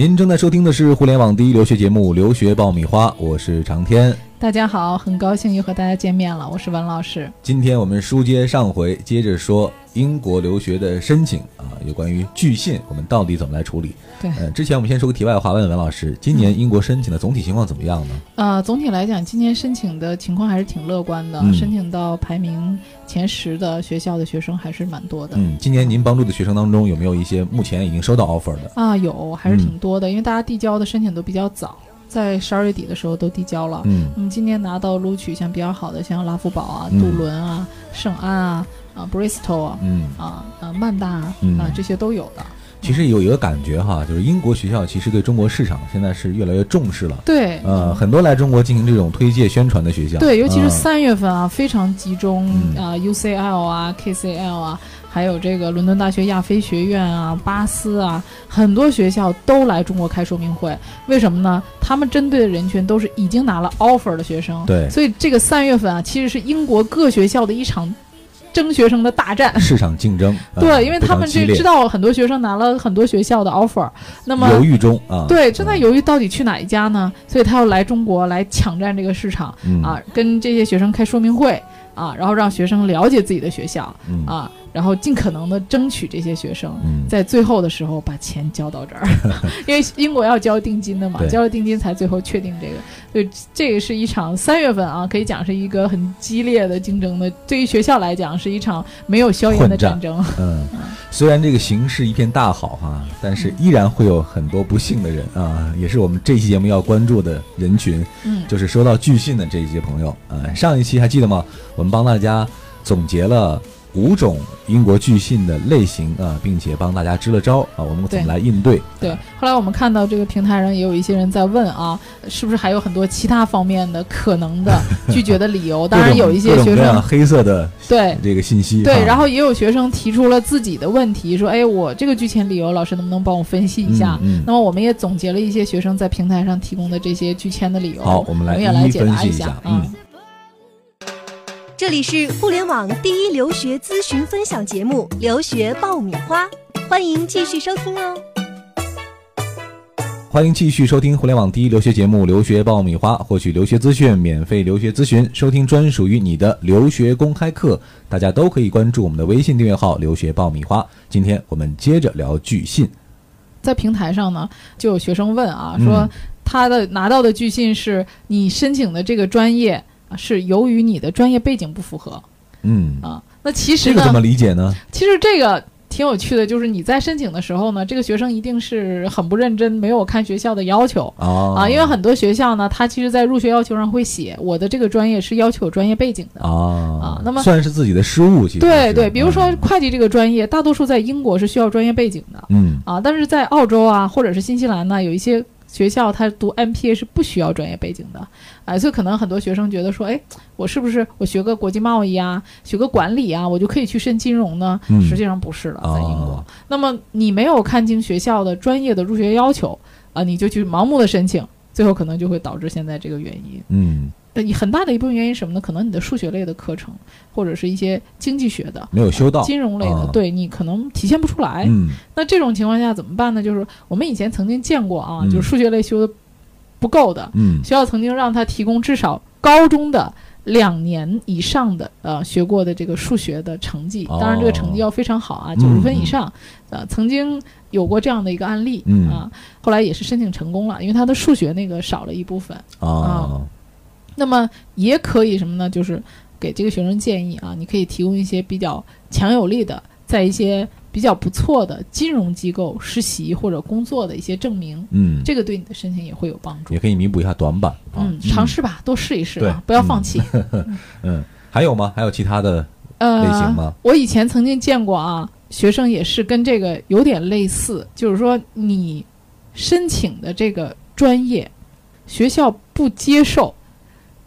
您正在收听的是互联网第一留学节目《留学爆米花》，我是长天。大家好，很高兴又和大家见面了，我是文老师。今天我们书接上回，接着说英国留学的申请啊，有关于拒信，我们到底怎么来处理？对，呃，之前我们先说个题外话，问问文老师，今年英国申请的总体情况怎么样呢？呃，总体来讲，今年申请的情况还是挺乐观的，嗯申请到排名前十的学校的学生还是蛮多的。嗯，今年您帮助的学生当中有没有一些目前已经收到 offer 的？啊，有还是挺多的，因为大家递交的申请都比较早，在十二月底的时候都递交了。嗯那么今年拿到录取像比较好的，像拉夫堡啊、嗯杜伦啊、圣安啊、啊 Bristol 啊、嗯，啊啊曼大啊、嗯啊这些都有的。其实有一个感觉哈，就是英国学校其实对中国市场现在是越来越重视了。对，呃，很多来中国进行这种推介宣传的学校，对，尤其是嗯三月份啊，非常集中嗯啊、UCL 啊、KCL 啊，还有这个伦敦大学亚非学院啊、巴斯啊，很多学校都来中国开说明会。为什么呢？他们针对的人群都是已经拿了 offer 的学生。对所以这个三月份啊，其实是英国各学校的一场争学生的大战。市场竞争，呃 对，因为他们这知道很多学生拿了很多学校的 offer，那么犹豫中啊，对正在嗯犹豫到底去哪一家呢？所以他要来中国来抢占这个市场。嗯啊，跟这些学生开说明会啊，然后让学生了解自己的学校嗯啊，然后尽可能的争取这些学生。嗯，在最后的时候把钱交到这儿，因为英国要交定金的嘛，交了定金才最后确定这个。所以，这个是一场三月份啊，可以讲是一个很激烈的竞争的。对于学校来讲，是一场没有硝烟的混战战争。嗯，虽然这个形势一片大好哈、但是依然会有很多不幸的人啊，也是我们这期节目要关注的人群，嗯，就是收到拒信的这些朋友。呃，上一期还记得吗？我们帮大家总结了五种英国拒信的类型啊，并且帮大家支了招啊，我们怎么来应对？对，后来我们看到这个平台上也有一些人在问啊，是不是还有很多其他方面的可能的拒绝的理由？当然有一些学生黑色的对这个信息。对，哈然后也有学生提出了自己的问题，说：“哎，我这个拒签理由，老师能不能帮我分析一下？”嗯嗯那么我们也总结了一些学生在平台上提供的这些拒签的理由，好我们来也来一一解答一下嗯嗯这里是互联网第一留学咨询分享节目《留学爆米花》，欢迎继续收听哦。欢迎继续收听互联网第一留学节目《留学爆米花》，获取留学资讯，免费留学咨询，收听专属于你的留学公开课。大家都可以关注我们的微信订阅号“留学爆米花”。今天我们接着聊拒信。在平台上呢，就有学生问啊，嗯说他的拿到的拒信是你申请的这个专业啊是由于你的专业背景不符合嗯，啊。那其实呢，这个怎么理解呢？其实这个挺有趣的，就是你在申请的时候呢，这个学生一定是很不认真，没有看学校的要求。哦啊，因为很多学校呢，他其实在入学要求上会写，我的这个专业是要求有专业背景的。啊啊那么算是自己的失误，其实对对，比如说嗯会计这个专业，大多数在英国是需要专业背景的嗯啊，但是在澳洲啊，或者是新西兰呢，有一些学校它读 MPA 是不需要专业背景的，哎，所以可能很多学生觉得说，哎，我是不是我学个国际贸易啊，学个管理啊，我就可以去申金融呢？嗯实际上不是的，在英国。哦那么你没有看清学校的专业的入学要求啊，你就去盲目的申请，最后可能就会导致现在这个原因。嗯，呃，很大的一部分原因是什么呢？可能你的数学类的课程，或者是一些经济学的、没有修到。金融类的，啊对你可能体现不出来。嗯那这种情况下怎么办呢？就是我们以前曾经见过啊，嗯就是数学类修的不够的，嗯学校曾经让他提供至少高中的两年以上的呃学过的这个数学的成绩，哦当然这个成绩要非常好啊，嗯九十分以上。呃，曾经有过这样的一个案例、嗯啊，后来也是申请成功了，因为他的数学那个少了一部分。啊那么也可以什么呢？就是给这个学生建议啊，你可以提供一些比较强有力的，在一些比较不错的金融机构实习或者工作的一些证明，嗯，这个对你的申请也会有帮助也。可以弥补一下短板啊。嗯，尝试吧，多试一试啊，对不要放弃。嗯，还有吗？还有其他的类型呃，吗？我以前曾经见过啊，学生也是跟这个有点类似，就是说你申请的这个专业，学校不接受。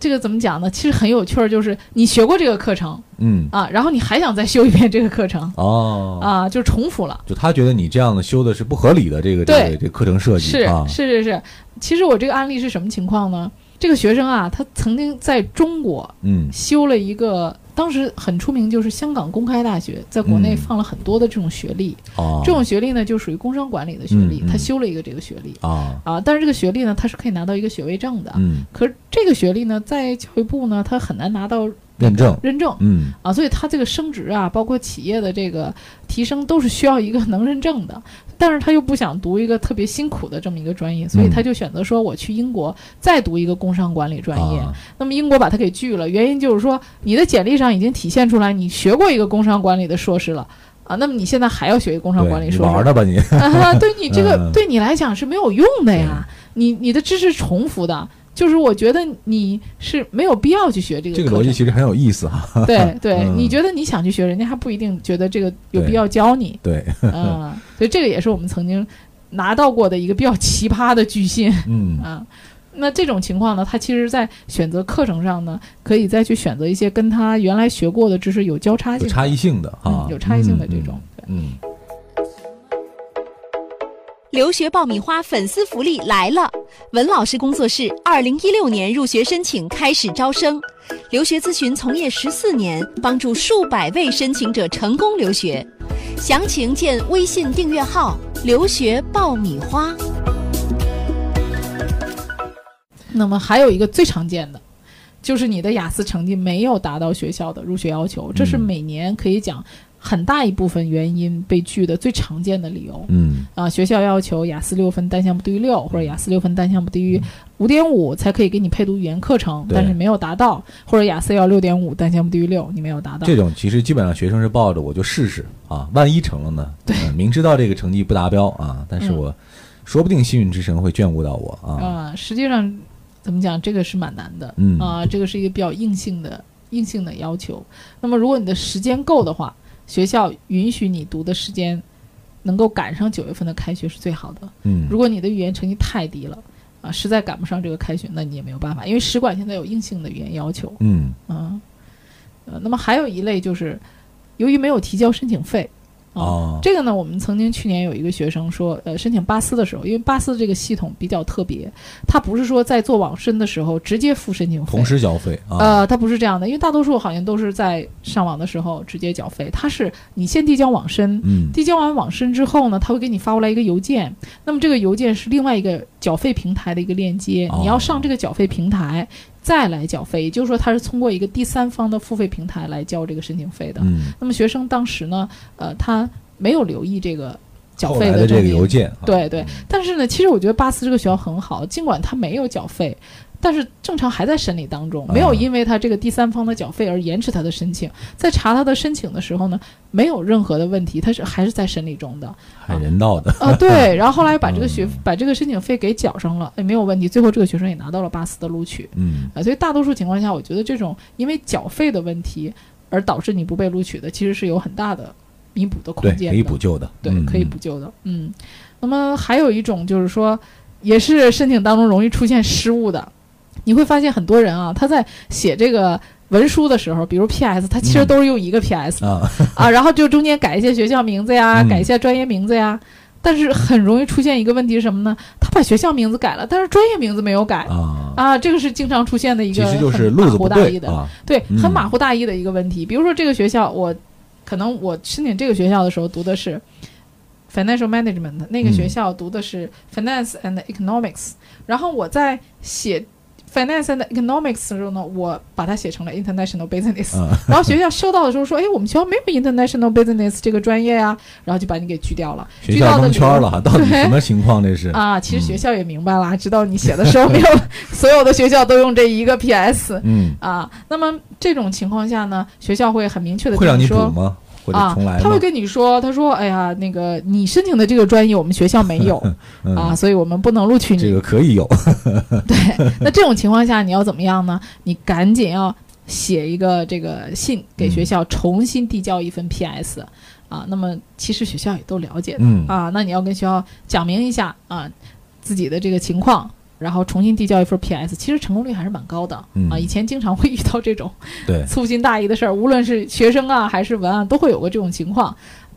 这个怎么讲呢？其实很有趣儿，就是你学过这个课程嗯啊，然后你还想再修一遍这个课程哦啊，就重复了。就他觉得你这样的修的是不合理的，这个这对个这个课程设计是啊，是是是，其实我这个案例是什么情况呢？这个学生啊，他曾经在中国嗯修了一个当时很出名，就是香港公开大学在国内嗯。放了很多的这种学历，哦，这种学历呢就属于工商管理的学历，他修了一个这个学历。啊，啊，但是这个学历呢，他是可以拿到一个学位证的，嗯，可是这个学历呢，在教育部呢，他很难拿到认证，认证。嗯。啊，所以他这个升职啊，包括企业的这个提升，都是需要一个能认证的。但是他又不想读一个特别辛苦的这么一个专业，所以嗯。他就选择说我去英国再读一个工商管理专业。啊。那么英国把他给拒了，原因就是说你的简历上已经体现出来你学过一个工商管理的硕士了。啊，那么你现在还要学一个工商管理硕士，玩的吧你？啊，对你这个、嗯。对你来讲是没有用的呀，你你的知识重复的，就是我觉得你是没有必要去学这个这个逻辑其实很有意思哈。对对，嗯你觉得你想去学，人家还不一定觉得这个有必要教你，对，嗯，所以这个也是我们曾经拿到过的一个比较奇葩的拒信嗯 啊。那这种情况呢，他其实在选择课程上呢，可以再去选择一些跟他原来学过的知识有交叉性、有差异性的啊嗯，有差异性的这种。对嗯，留学爆米花粉丝福利来了！文老师工作室二零一六年入学申请开始招生，留学咨询从业十四年，帮助数百位申请者成功留学。详情见微信订阅号“留学爆米花”。那么还有一个最常见的，就是你的雅思成绩没有达到学校的入学要求，这是嗯每年可以讲很大一部分原因被拒的最常见的理由。嗯啊，学校要求雅思六分单项不低于六，或者雅思六分单项不低于五点五才可以给你配读语言课程，但是没有达到，或者雅思要六点五单项不低于六，你没有达到这。种其实基本上学生是抱着我就试试啊，万一成了呢？对嗯明知道这个成绩不达标啊，但是嗯我说不定幸运之神会眷顾到我啊。啊、实际上怎么讲，这个是蛮难的。嗯啊、这个是一个比较硬性的硬性的要求。那么如果你的时间够的话，学校允许你读的时间能够赶上九月份的开学是最好的。嗯如果你的语言成绩太低了，啊，实在赶不上这个开学，那你也没有办法，因为使馆现在有硬性的语言要求。嗯嗯，呃，那么还有一类就是，由于没有提交申请费，啊哦。这个呢，我们曾经去年有一个学生说，呃，申请巴斯的时候，因为巴斯这个系统比较特别，它不是说在做网申的时候直接付申请费，同时缴费啊。呃，它不是这样的，因为大多数好像都是在上网的时候直接缴费，它是你先递交网申，嗯。递交完网申之后呢，他会给你发过来一个邮件，那么这个邮件是另外一个缴费平台的一个链接，哦。你要上这个缴费平台再来缴费，也就是说他是通过一个第三方的付费平台来交这个申请费的。嗯，那么学生当时呢，呃，他没有留意这个缴费的这个邮件，啊。对对，但是呢，其实我觉得巴斯这个学校很好，尽管他没有缴费，但是正常还在审理当中，没有啊因为他这个第三方的缴费而延迟他的申请。在查他的申请的时候呢，没有任何的问题，他是还是在审理中的。还人道的。啊，对，然后后来把这个学嗯把这个申请费给缴上了，也没有问题。最后这个学生也拿到了巴斯的录取嗯啊，所以大多数情况下，我觉得这种因为缴费的问题而导致你不被录取的，其实是有很大的弥补的空，间的。可以补救的。对，嗯可以补。救的。嗯，那么还有一种就是说，也是申请当中容易出现失误的，你会发现很多人啊，他在写这个。文书的时候，比如 P.S，他其实嗯都是用一个 P.S、啊，啊，然后就中间改一些学校名字呀，嗯改一些专业名字呀，但是很容易出现一个问题是什么呢？他把学校名字改了，但是专业名字没有改啊，啊，这个是经常出现的一个其实就是很马虎大意的，对啊。对，嗯很马虎大意的一个问题。比如说这个学校，我可能我申请这个学校的时候读的是 financial management，那个嗯学校读的是 finance and economics，、然后我在写 finance and economics 的时候呢，我把它写成了 international business，、嗯然后学校收到的时候说，哎，我们学校没有 international business 这个专业呀、然后就把你给拒掉了。学校蒙圈了，到底什么情况？这是？啊，其实学嗯校也明白了，知道你写的时候没有 所有的学校都用这一个 PS，嗯，啊，那么这种情况下呢，学校会很明确的会让你补说。吗？或者啊重来，吗？他会跟你说，他说，哎呀，那个你申请的这个专业我们学校没有 嗯啊，所以我们不能录取你。这个可以有。对，那这种情况下你要怎么样呢？你赶紧要写一个这个信给学校，重新递交一份 PS 啊。那么其实学校也都了解的嗯啊，那你要跟学校讲明一下啊自己的这个情况。然后重新递交一份 PS，其实成功率还是蛮高的、嗯啊！以前经常会遇到这种 对，粗心大意的事儿，无论是学生啊还是文案，都会有过这种情况。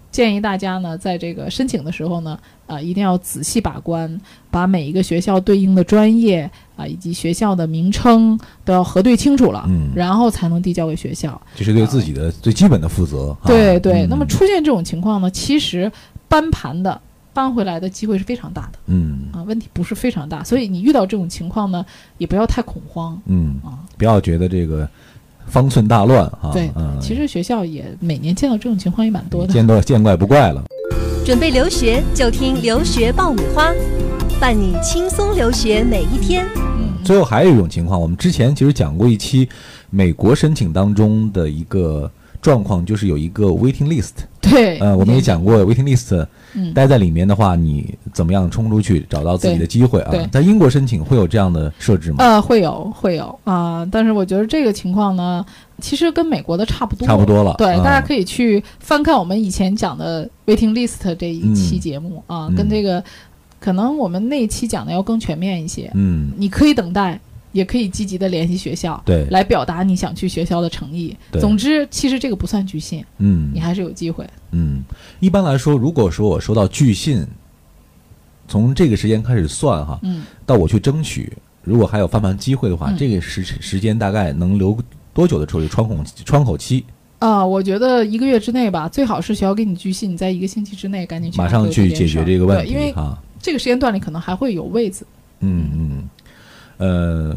建议大家呢，在这个申请的时候呢，啊、一定要仔细把关，把每一个学校对应的专业啊、以及学校的名称都要核对清楚了，嗯然后才能递交给学校。这是对自己的最基本的负责。啊对对，嗯那么出现这种情况呢，其实搬盘的搬回来的机会是非常大的嗯啊，问题不是非常大，所以你遇到这种情况呢，也不要太恐慌嗯，啊。不要觉得这个方寸大乱啊。对，嗯，其实学校也每年见到这种情况也蛮多的。见多见怪不怪了。准备留学就听留学爆米花，伴你轻松留学每一天。嗯，最后还有一种情况，我们之前其实讲过一期美国申请当中的一个状况，就是有一个 waiting list。对，呃，我们也讲过 waiting list，嗯，待在里面的话，你怎么样冲出去找到自己的机会啊？在英国申请会有这样的设置吗？呃，会有会有。啊、但是我觉得这个情况呢，其实跟美国的差不多，差不多了对，嗯大家可以去翻看我们以前讲的 waiting list 这一期嗯节目啊，嗯。跟这个可能我们那一期讲的要更全面一些。嗯，你可以等待，也可以积极的联系学校，对，来表达你想去学校的诚意。对总之，其实这个不算拒信，嗯你还是有机会。嗯，一般来说，如果说我收到拒信，从这个时间开始算哈，嗯，到我去争取，如果还有翻盘机会的话，嗯这个时时间大概能留多久的处理窗口窗口期？啊、我觉得一个月之内吧，最好是学校给你拒信，你在一个星期之内赶紧去马上去解决这个问题因为。这个时间段里可能还会有位子。嗯嗯，呃，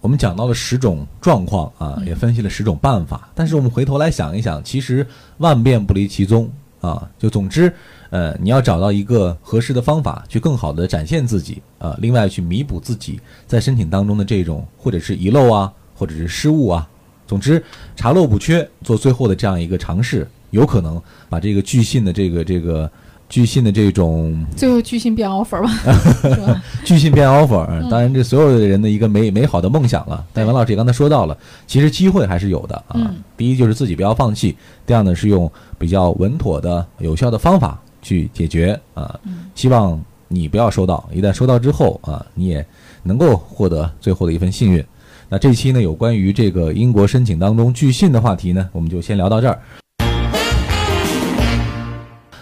我们讲到了十种状况啊，嗯也分析了十种办法，但是我们回头来想一想，其实万变不离其宗啊。就总之，呃，你要找到一个合适的方法，去更好的展现自己啊，另外去弥补自己在申请当中的这种或者是遗漏啊，或者是失误啊。总之，查漏补缺，做最后的这样一个尝试，有可能把这个拒信的这个这个拒信的这种最后巨信变 offer 吧，是吧？拒信变 offer，嗯当然这所有的人的一个美美好的梦想了。但文老师也刚才说到了，其实机会还是有的啊。嗯第一就是自己不要放弃，第二呢是用比较稳妥的、有效的方法去解决啊。嗯希望你不要收到，一旦收到之后啊，你也能够获得最后的一份幸运。那这期呢，有关于这个英国申请当中巨信的话题呢，我们就先聊到这儿。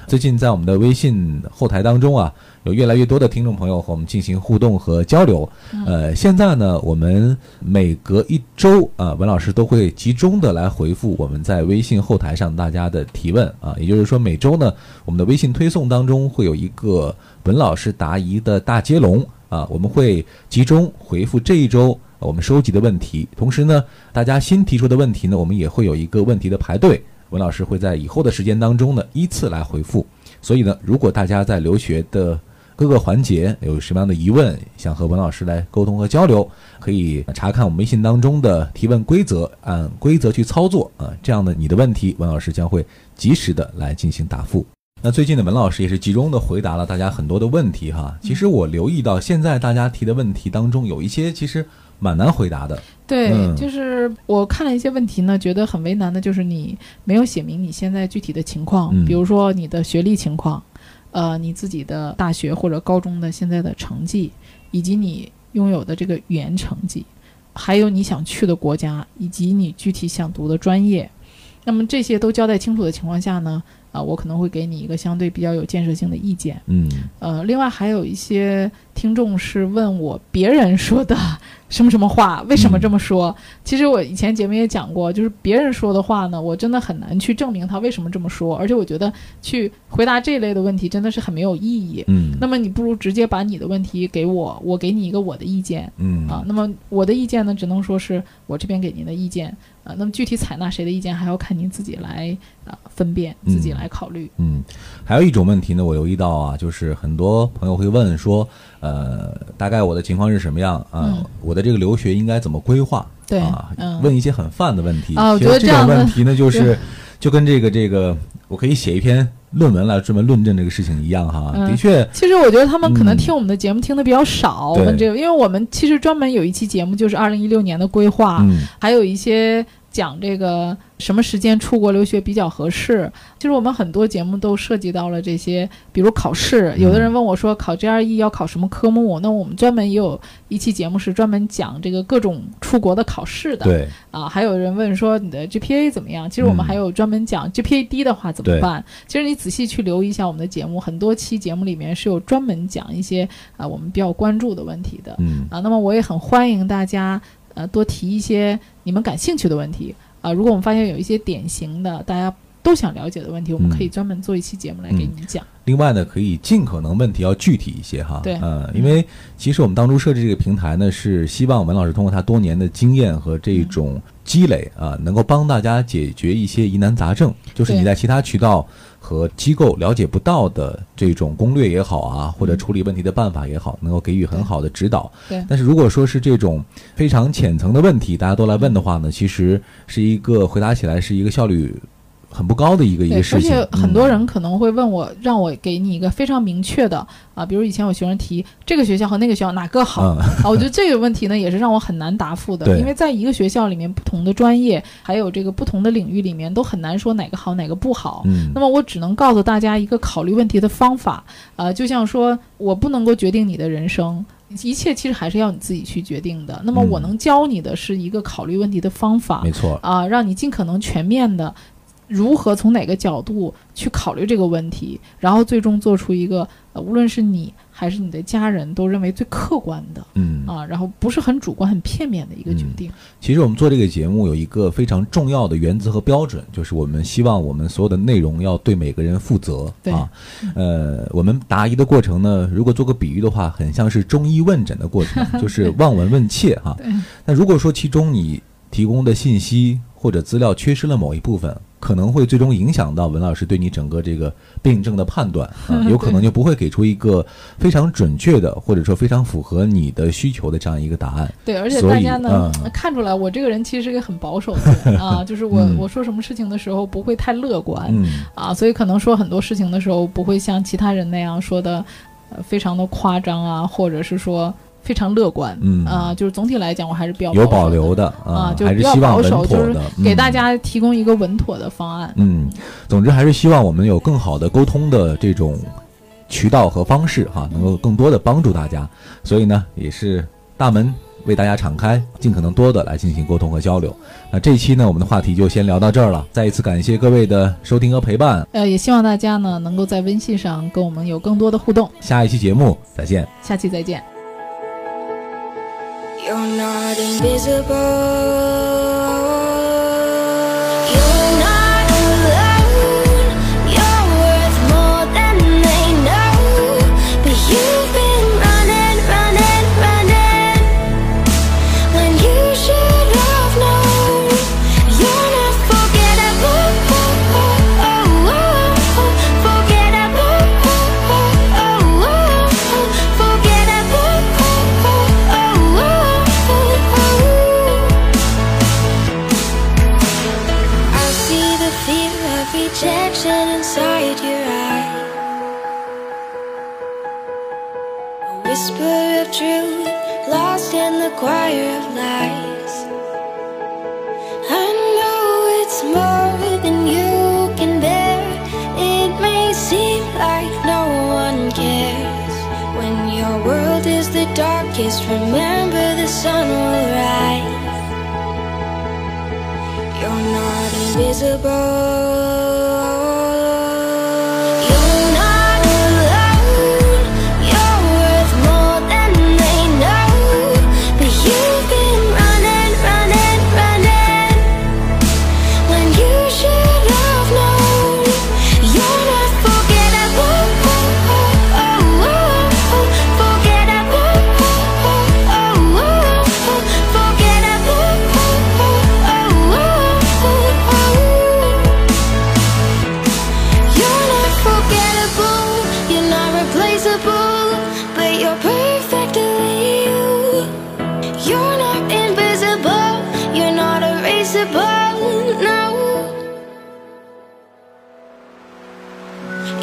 最近在我们的微信后台当中啊，有越来越多的听众朋友和我们进行互动和交流。呃，现在呢，我们每隔一周啊，文老师都会集中的来回复我们在微信后台上大家的提问啊。也就是说，每周呢，我们的微信推送当中会有一个文老师答疑的大接龙啊，我们会集中回复这一周我们收集的问题。同时呢，大家新提出的问题呢，我们也会有一个问题的排队。文老师会在以后的时间当中呢，依次来回复。所以呢，如果大家在留学的各个环节有什么样的疑问，想和文老师来沟通和交流，可以查看我们微信当中的提问规则，按规则去操作啊。这样的你的问题，文老师将会及时的来进行答复。那最近的文老师也是集中的回答了大家很多的问题哈。其实我留意到，现在大家提的问题当中，有一些其实蛮难回答的。对，嗯就是我看了一些问题呢，觉得很为难的，就是你没有写明你现在具体的情况，嗯比如说你的学历情况，呃，你自己的大学或者高中的现在的成绩，以及你拥有的这个语言成绩，还有你想去的国家，以及你具体想读的专业。那么这些都交代清楚的情况下呢，啊、我可能会给你一个相对比较有建设性的意见。嗯呃，另外还有一些听众是问我别人说的什么什么话，为什么这么说？其实我以前节目也讲过，就是别人说的话呢，我真的很难去证明他为什么这么说，而且我觉得去回答这类的问题真的是很没有意义。嗯那么你不如直接把你的问题给我，我给你一个我的意见嗯啊。那么我的意见呢，只能说是我这边给您的意见啊。那么具体采纳谁的意见，还要看您自己来啊分辨，自己嗯来考虑。嗯，还有一种问题呢，我留意到啊，就是很多朋友会问说，呃，大概我的情况是什么样啊？嗯我的这个留学应该怎么规划？对啊，嗯问一些很泛的问题。啊我觉得这样的种问题呢，就是是就跟这个这个，我可以写一篇论文来专门论证这个事情一样哈。嗯的确，其实我觉得他们可能嗯听我们的节目听的比较少，我们这个，因为我们其实专门有一期节目就是二零一六年的规划，嗯还有一些讲这个什么时间出国留学比较合适。其实我们很多节目都涉及到了这些，比如考试。有的人问我说，考 GRE 要考什么科目？那我们专门也有一期节目是专门讲这个各种出国的考试的。对啊，还有人问说你的 GPA 怎么样？其实我们还有专门讲 GPA 低的话怎么办。其实你仔细去留意一下我们的节目，很多期节目里面是有专门讲一些啊我们比较关注的问题的。嗯啊，那么我也很欢迎大家呃多提一些你们感兴趣的问题啊。如果我们发现有一些典型的大家都想了解的问题，我们可以专门做一期节目来给你们讲。另外呢，可以尽可能问题要具体一些哈。对。嗯，因为其实我们当初设置这个平台呢，是希望文老师通过他多年的经验和这种积累啊，能够帮大家解决一些疑难杂症，就是你在其他渠道和机构了解不到的这种攻略也好啊，或者处理问题的办法也好，能够给予很好的指导。对。但是如果说是这种非常浅层的问题，大家都来问的话呢，其实是一个回答起来是一个效率很不高的一个一对，个事情。而且很多嗯人可能会问我，让我给你一个非常明确的啊，比如以前有学生提这个学校和那个学校哪个好、嗯啊，我觉得这个问题呢也是让我很难答复的，因为在一个学校里面，不同的专业还有这个不同的领域里面都很难说哪个好哪个不好。嗯那么我只能告诉大家一个考虑问题的方法，啊，就像说我不能够决定你的人生，一切其实还是要你自己去决定的。那么嗯我能教你的是一个考虑问题的方法，没错。啊、让你尽可能全面的如何从哪个角度去考虑这个问题，然后最终做出一个呃，无论是你还是你的家人都认为最客观的嗯啊，然后不是很主观、很片面的一个决定。其实我们做这个节目有一个非常重要的原则和标准，就是我们希望我们所有的内容要对每个人负责对啊。呃，我们答疑的过程呢，如果做个比喻的话，很像是中医问诊的过程，就是望闻问切哈。对那如果说其中你提供的信息或者资料缺失了某一部分，可能会最终影响到文老师对你整个这个病症的判断啊，有可能就不会给出一个非常准确的，或者说非常符合你的需求的这样一个答案。对，而且大家呢、嗯看出来，我这个人其实是一个很保守的人啊，就是我、嗯我说什么事情的时候不会太乐观、嗯。啊，所以可能说很多事情的时候不会像其他人那样说的呃非常的夸张啊，或者是说非常乐观。嗯啊，就是总体来讲，我还是比较有保留的啊，就是比较希望稳保守，就是给大嗯家提供一个稳妥的方案。嗯，总之还是希望我们有更好的沟通的这种渠道和方式哈，能够更多的帮助大家。所以呢，也是大门为大家敞开，尽可能多的来进行沟通和交流。那这一期呢，我们的话题就先聊到这儿了。再一次感谢各位的收听和陪伴，呃，也希望大家呢能够在微信上跟我们有更多的互动。下一期节目再见。下期再见。You're not invisible. Truth lost in the choir of lies. I know it's more than you can bear. It may seem like no one cares. When your world is the darkest, remember the sun will rise. You're not invisible.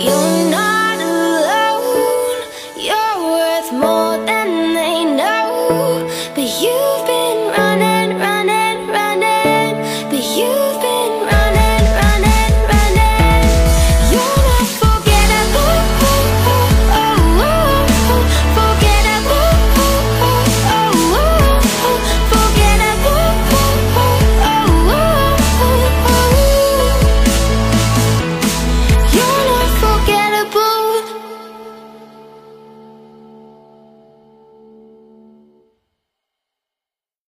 Yo